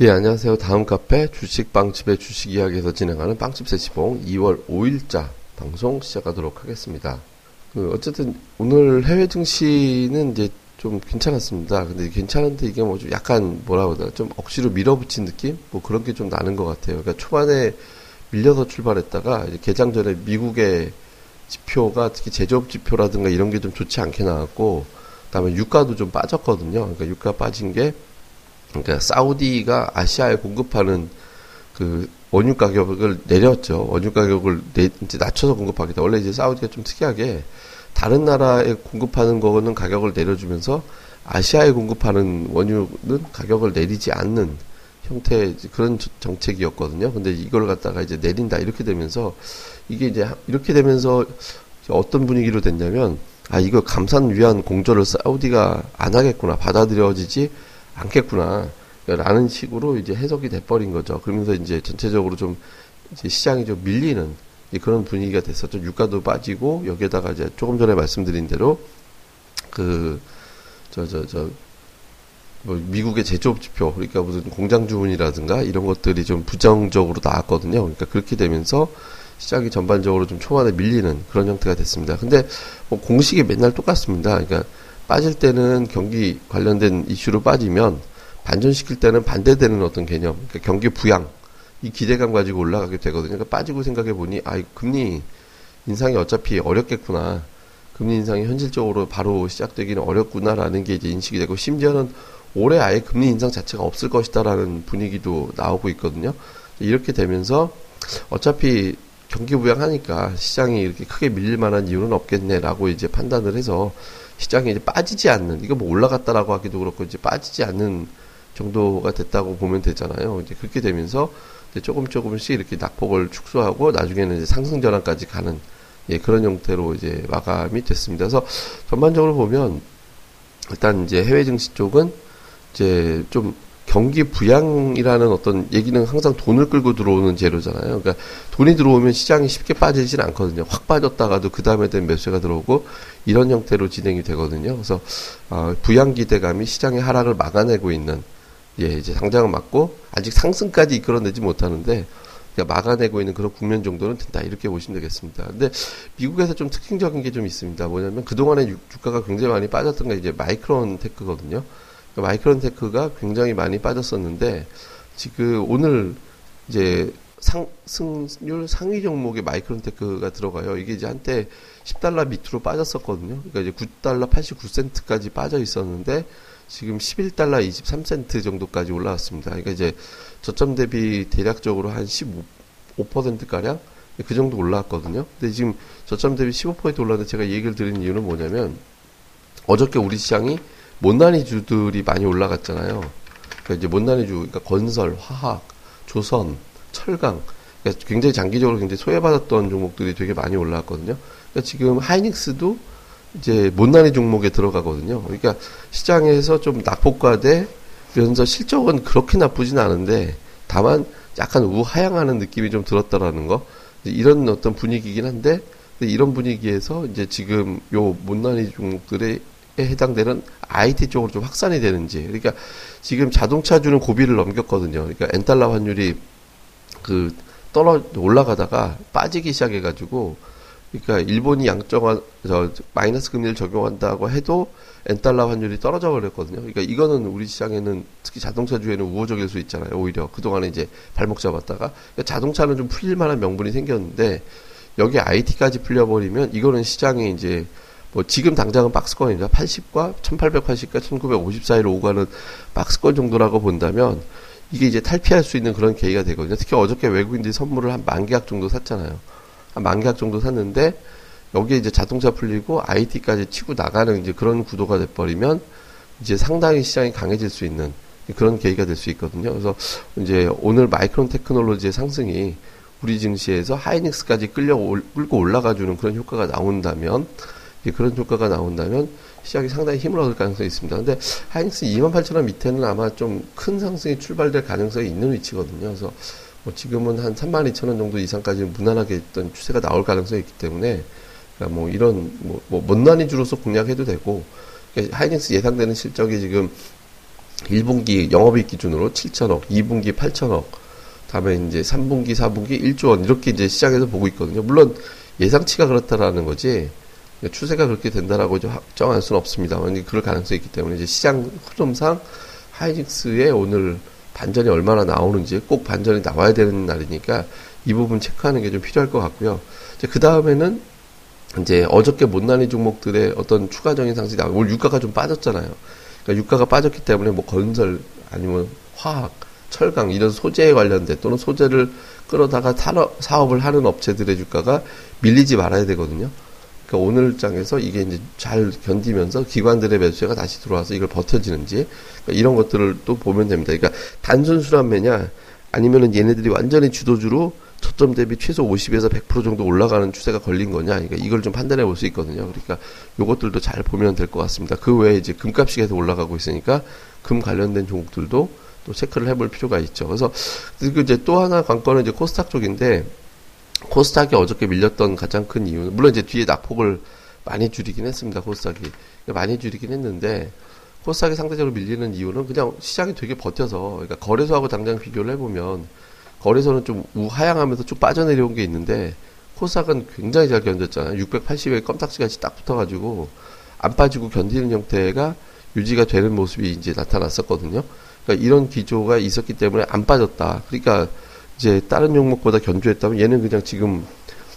예, 안녕하세요. 다음 카페 주식 빵집의 주식 이야기에서 진행하는 빵집 세시봉 2월 5일자 방송 시작하도록 하겠습니다. 그 어쨌든 오늘 해외 증시는 이제 좀 괜찮았습니다. 근데 괜찮은데 이게 뭐 좀 약간 뭐라 그러나 좀 억지로 밀어붙인 느낌? 뭐 그런 게 좀 나는 것 같아요. 그러니까 초반에 밀려서 출발했다가 이제 개장 전에 미국의 지표가 특히 제조업 지표라든가 이런 게 좀 좋지 않게 나왔고 그다음에 유가도 좀 빠졌거든요. 그러니까 유가 빠진 게 그러니까 사우디가 아시아에 공급하는 그 원유 가격을 내렸죠. 원유 가격을 내, 이제 낮춰서 공급하겠다. 원래 이제 사우디가 좀 특이하게 다른 나라에 공급하는 거는 가격을 내려주면서 아시아에 공급하는 원유는 가격을 내리지 않는 형태의 그런 정책이었거든요. 근데 이걸 갖다가 이제 내린다 이렇게 되면서 이게 이제 이렇게 되면서 어떤 분위기로 됐냐면 아 이거 감산 위한 공조를 사우디가 안 하겠구나 받아들여지지 않겠구나. 라는 식으로 이제 해석이 돼버린 거죠. 그러면서 이제 전체적으로 좀 이제 시장이 좀 밀리는 그런 분위기가 됐었죠. 유가도 빠지고 여기에다가 이제 조금 전에 말씀드린 대로 그 저 저 저 뭐 미국의 제조업 지표 그러니까 무슨 공장 주문이라든가 이런 것들이 좀 부정적으로 나왔거든요. 그러니까 그렇게 되면서 시장이 전반적으로 좀 초반에 밀리는 그런 형태가 됐습니다. 근데 뭐 공식이 맨날 똑같습니다. 그러니까 빠질 때는 경기 관련된 이슈로 빠지면 반전시킬 때는 반대되는 어떤 개념, 그러니까 경기 부양, 이 기대감 가지고 올라가게 되거든요. 그러니까 빠지고 생각해 보니, 아, 금리 인상이 어차피 어렵겠구나. 금리 인상이 현실적으로 바로 시작되기는 어렵구나라는 게 이제 인식이 되고, 심지어는 올해 아예 금리 인상 자체가 없을 것이다라는 분위기도 나오고 있거든요. 이렇게 되면서 어차피 경기 부양하니까 시장이 이렇게 크게 밀릴 만한 이유는 없겠네라고 이제 판단을 해서 시장이 이제 빠지지 않는 이거 뭐 올라갔다라고 하기도 그렇고 이제 빠지지 않는 정도가 됐다고 보면 되잖아요. 이제 그렇게 되면서 이제 조금 조금씩 이렇게 낙폭을 축소하고 나중에는 이제 상승 전환까지 가는 예, 그런 형태로 이제 마감이 됐습니다. 그래서 전반적으로 보면 일단 이제 해외 증시 쪽은 이제 좀 경기 부양이라는 어떤 얘기는 항상 돈을 끌고 들어오는 재료잖아요. 그러니까 돈이 들어오면 시장이 쉽게 빠지진 않거든요. 확 빠졌다가도 그 다음에 된 매수가 들어오고 이런 형태로 진행이 되거든요. 그래서 어, 부양 기대감이 시장의 하락을 막아내고 있는 예 이제 상장을 막고 아직 상승까지 이끌어내지 못하는데 그러니까 막아내고 있는 그런 국면 정도는 된다 이렇게 보시면 되겠습니다. 근데 미국에서 좀 특징적인 게 좀 있습니다. 뭐냐면 그 동안에 주가가 굉장히 많이 빠졌던 게 이제 마이크론 테크거든요. 그러니까 마이크론 테크가 굉장히 많이 빠졌었는데 지금 오늘 이제 상 승률 상위 종목에 마이크론 테크가 들어가요. 이게 이제 한때 10달러 밑으로 빠졌었거든요. 그러니까 이제 9달러 89센트까지 빠져 있었는데 지금 11달러 23센트 정도까지 올라왔습니다. 그러니까 이제 저점 대비 대략적으로 한 15%가량 그 정도 올라왔거든요. 근데 지금 저점 대비 15% 올랐는데 제가 얘기를 드린 이유는 뭐냐면 어저께 우리 시장이 못난이주들이 많이 올라갔잖아요. 그러니까 이제 못난이주, 그러니까 건설, 화학, 조선, 철강, 그러니까 굉장히 장기적으로 굉장히 소외받았던 종목들이 되게 많이 올라왔거든요. 그러니까 지금 하이닉스도 이제 못난이 종목에 들어가거든요. 그러니까 시장에서 좀 낙폭과대 그래서 실적은 그렇게 나쁘진 않은데 다만 약간 우하향하는 느낌이 좀 들었다라는 거 이런 어떤 분위기긴 한데 이런 분위기에서 이제 지금 요 못난이 종목들의 해당되는 IT 쪽으로 좀 확산이 되는지. 그러니까 지금 자동차주는 고비를 넘겼거든요. 그러니까 엔달러 환율이 그 떨어 올라가다가 빠지기 시작해 가지고 그러니까 일본이 양적완 저 마이너스 금리를 적용한다고 해도 엔달러 환율이 떨어져 버렸거든요. 그러니까 이거는 우리 시장에는 특히 자동차주에는 우호적일 수 있잖아요. 오히려 그 동안에 이제 발목 잡았다가 그러니까 자동차는 좀 풀릴 만한 명분이 생겼는데 여기 IT까지 풀려 버리면 이거는 시장이 이제 뭐 지금 당장은 박스권입니다. 80과 1880과 1950 사이로 오가는 박스권 정도라고 본다면 이게 이제 탈피할 수 있는 그런 계기가 되거든요. 특히 어저께 외국인들이 선물을 한 만 계약 정도 샀잖아요. 한 만 계약 정도 샀는데 여기에 이제 자동차 풀리고 IT까지 치고 나가는 이제 그런 구도가 돼버리면 이제 상당히 시장이 강해질 수 있는 그런 계기가 될 수 있거든요. 그래서 이제 오늘 마이크론 테크놀로지의 상승이 우리 증시에서 하이닉스까지 끌려 올, 끌고 올라가주는 그런 효과가 나온다면 그런 효과가 나온다면 시장이 상당히 힘을 얻을 가능성이 있습니다. 근데 하이닉스 28,000원 밑에는 아마 좀 큰 상승이 출발될 가능성이 있는 위치거든요. 그래서 뭐 지금은 한 32,000원 정도 이상까지 무난하게 있던 추세가 나올 가능성이 있기 때문에 그러니까 뭐 이런 뭐, 뭐 못난이 주로서 공략해도 되고 그러니까 하이닉스 예상되는 실적이 지금 1분기 영업이익 기준으로 7천억, 2분기 8천억, 다음에 이제 3분기, 4분기 1조 원 이렇게 이제 시장에서 보고 있거든요. 물론 예상치가 그렇다라는 거지 추세가 그렇게 된다라고 확정할 수는 없습니다만 그럴 가능성이 있기 때문에 이제 시장 흐름상 하이닉스의 오늘 반전이 얼마나 나오는지 꼭 반전이 나와야 되는 날이니까 이 부분 체크하는 게 좀 필요할 것 같고요. 그 다음에는 이제 어저께 못난이 종목들의 어떤 추가적인 상승이 나오고 유가가 좀 빠졌잖아요. 그러니까 유가가 빠졌기 때문에 뭐 건설 아니면 화학, 철강 이런 소재에 관련된 또는 소재를 끌어다가 사업을 하는 업체들의 주가가 밀리지 말아야 되거든요. 그러니까 오늘 장에서 이게 이제 잘 견디면서 기관들의 매수세가 다시 들어와서 이걸 버텨지는지 그러니까 이런 것들을 또 보면 됩니다. 그러니까 단순 수란매냐 아니면은 얘네들이 완전히 주도주로 저점 대비 최소 50에서 100% 정도 올라가는 추세가 걸린 거냐, 그러니까 이걸 좀 판단해 볼 수 있거든요. 그러니까 요것들도 잘 보면 될 것 같습니다. 그 외에 이제 금값이 계속 올라가고 있으니까 금 관련된 종목들도 또 체크를 해볼 필요가 있죠. 그래서 그리고 이제 또 하나 관건은 이제 코스닥 쪽인데 코스닥이 어저께 밀렸던 가장 큰 이유는 물론 이제 뒤에 낙폭을 많이 줄이긴 했습니다. 코스닥이 많이 줄이긴 했는데 코스닥이 상대적으로 밀리는 이유는 그냥 시장이 되게 버텨서 그러니까 거래소하고 당장 비교를 해보면 거래소는 좀 우하향하면서 쭉 빠져내려온 게 있는데 코스닥은 굉장히 잘 견뎠잖아요. 680에 껌딱지같이 딱 붙어가지고 안 빠지고 견디는 형태가 유지가 되는 모습이 이제 나타났었거든요. 그러니까 이런 기조가 있었기 때문에 안 빠졌다. 그러니까 이제 다른 종목보다 견조했다면 얘는 그냥 지금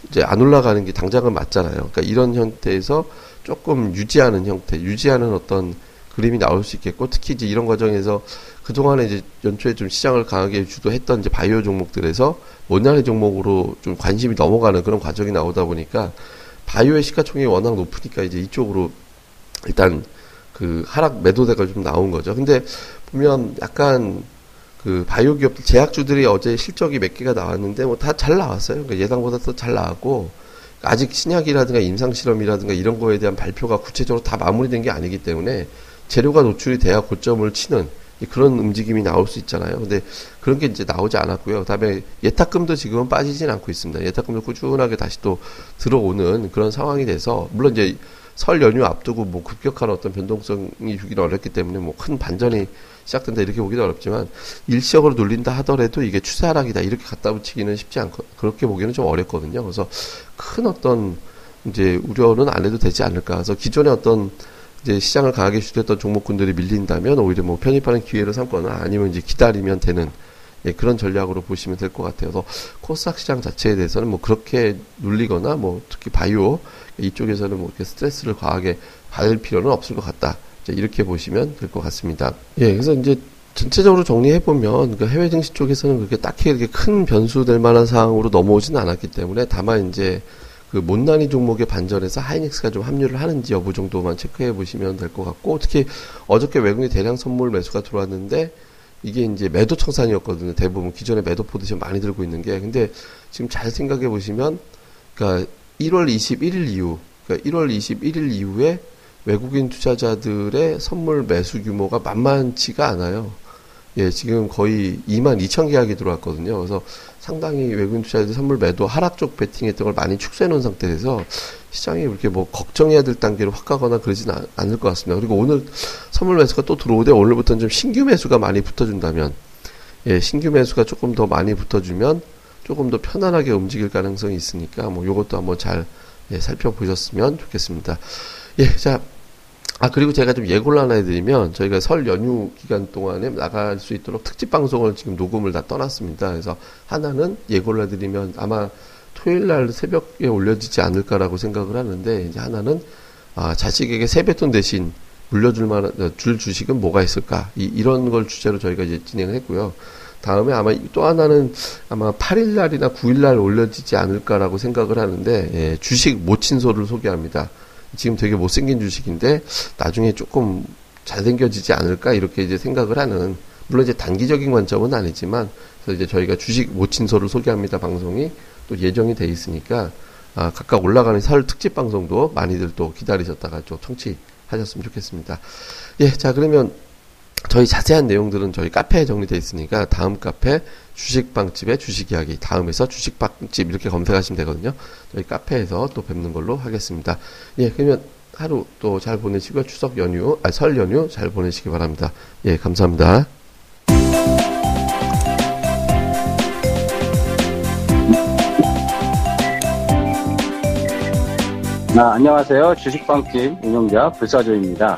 이제 안 올라가는 게 당장은 맞잖아요. 그러니까 이런 형태에서 조금 유지하는 형태, 유지하는 어떤 그림이 나올 수 있겠고 특히 이제 이런 과정에서 그동안에 이제 연초에 좀 시장을 강하게 주도했던 이제 바이오 종목들에서 원자리 종목으로 좀 관심이 넘어가는 그런 과정이 나오다 보니까 바이오의 시가총액이 워낙 높으니까 이제 이쪽으로 일단 그 하락 매도대가 좀 나온 거죠. 근데 보면 약간 그 바이오 기업들 제약주들이 어제 실적이 몇 개가 나왔는데 뭐 다 잘 나왔어요. 그러니까 예상보다 더 잘 나왔고 아직 신약이라든가 임상 실험이라든가 이런 거에 대한 발표가 구체적으로 다 마무리된 게 아니기 때문에 재료가 노출이 돼야 고점을 치는 그런 움직임이 나올 수 있잖아요. 근데 그런 게 이제 나오지 않았고요. 그다음에 예탁금도 지금은 빠지진 않고 있습니다. 예탁금도 꾸준하게 다시 또 들어오는 그런 상황이 돼서 물론 이제 설 연휴 앞두고 뭐 급격한 어떤 변동성이 주기는 어렵기 때문에 뭐 큰 반전이 시작된다 이렇게 보기도 어렵지만 일시적으로 눌린다 하더라도 이게 추세 하락이다 이렇게 갖다 붙이기는 쉽지 않고 그렇게 보기는 좀 어렵거든요. 그래서 큰 어떤 이제 우려는 안 해도 되지 않을까. 그래서 기존의 어떤 이제 시장을 강하게 주도했던 종목군들이 밀린다면 오히려 뭐 편입하는 기회를 삼거나 아니면 이제 기다리면 되는 예, 그런 전략으로 보시면 될 것 같아요. 그래서 코스닥 시장 자체에 대해서는 뭐 그렇게 눌리거나 뭐 특히 바이오 이쪽에서는 뭐 이렇게 스트레스를 과하게 받을 필요는 없을 것 같다. 이렇게 보시면 될 것 같습니다. 예, 그래서 이제 전체적으로 정리해 보면 그 해외 증시 쪽에서는 그렇게 딱히 이렇게 큰 변수될 만한 상황으로 넘어오지는 않았기 때문에 다만 이제 그 못난이 종목의 반전에서 하이닉스가 좀 합류를 하는지 여부 정도만 체크해 보시면 될 것 같고 특히 어저께 외국인 대량 선물 매수가 들어왔는데 이게 이제 매도 청산이었거든요. 대부분 기존에 매도 포지션 많이 들고 있는 게 근데 지금 잘 생각해 보시면 그러니까 1월 21일 이후 그러니까 1월 21일 이후에 외국인 투자자들의 선물 매수 규모가 만만치가 않아요. 예, 지금 거의 2만 2천 계약이 들어왔거든요. 그래서 상당히 외국인 투자자들 선물 매도 하락 쪽 베팅했던 걸 많이 축소해 놓은 상태에서 시장이 그렇게 뭐 걱정해야 될 단계로 확 가거나 그러지는 않을 것 같습니다. 그리고 오늘 선물 매수가 또 들어오되 오늘부터는 좀 신규 매수가 많이 붙어준다면 예, 신규 매수가 조금 더 많이 붙어주면 조금 더 편안하게 움직일 가능성이 있으니까 뭐 요것도 한번 잘 예, 살펴보셨으면 좋겠습니다. 예, 자, 아, 그리고 제가 좀 예고를 하나 해드리면, 저희가 설 연휴 기간 동안에 나갈 수 있도록 특집 방송을 지금 녹음을 다 떠났습니다. 그래서 하나는 예고를 해드리면 아마 토요일 날 새벽에 올려지지 않을까라고 생각을 하는데, 이제 하나는, 아, 자식에게 세뱃돈 대신 물려줄 만한, 어, 줄 주식은 뭐가 있을까? 이, 이런 걸 주제로 저희가 이제 진행을 했고요. 다음에 아마 또 하나는 아마 8일 날이나 9일 날 올려지지 않을까라고 생각을 하는데, 예, 주식 모친소를 소개합니다. 지금 되게 못생긴 주식인데 나중에 조금 잘생겨지지 않을까 이렇게 이제 생각을 하는 물론 이제 단기적인 관점은 아니지만 그래서 이제 저희가 주식 모친소를 소개합니다 방송이 또 예정이 돼 있으니까 아, 각각 올라가는 설 특집 방송도 많이들 또 기다리셨다가 좀 청취하셨으면 좋겠습니다. 예, 자 그러면 저희 자세한 내용들은 저희 카페에 정리되어 있으니까 다음 카페 주식빵집의 주식 이야기 다음에서 주식빵집 이렇게 검색하시면 되거든요. 저희 카페에서 또 뵙는 걸로 하겠습니다. 예, 그러면 하루 또 잘 보내시고 추석 연휴, 아, 설 연휴 잘 보내시기 바랍니다. 예, 감사합니다. 아, 안녕하세요. 주식방집 운영자 불사조입니다.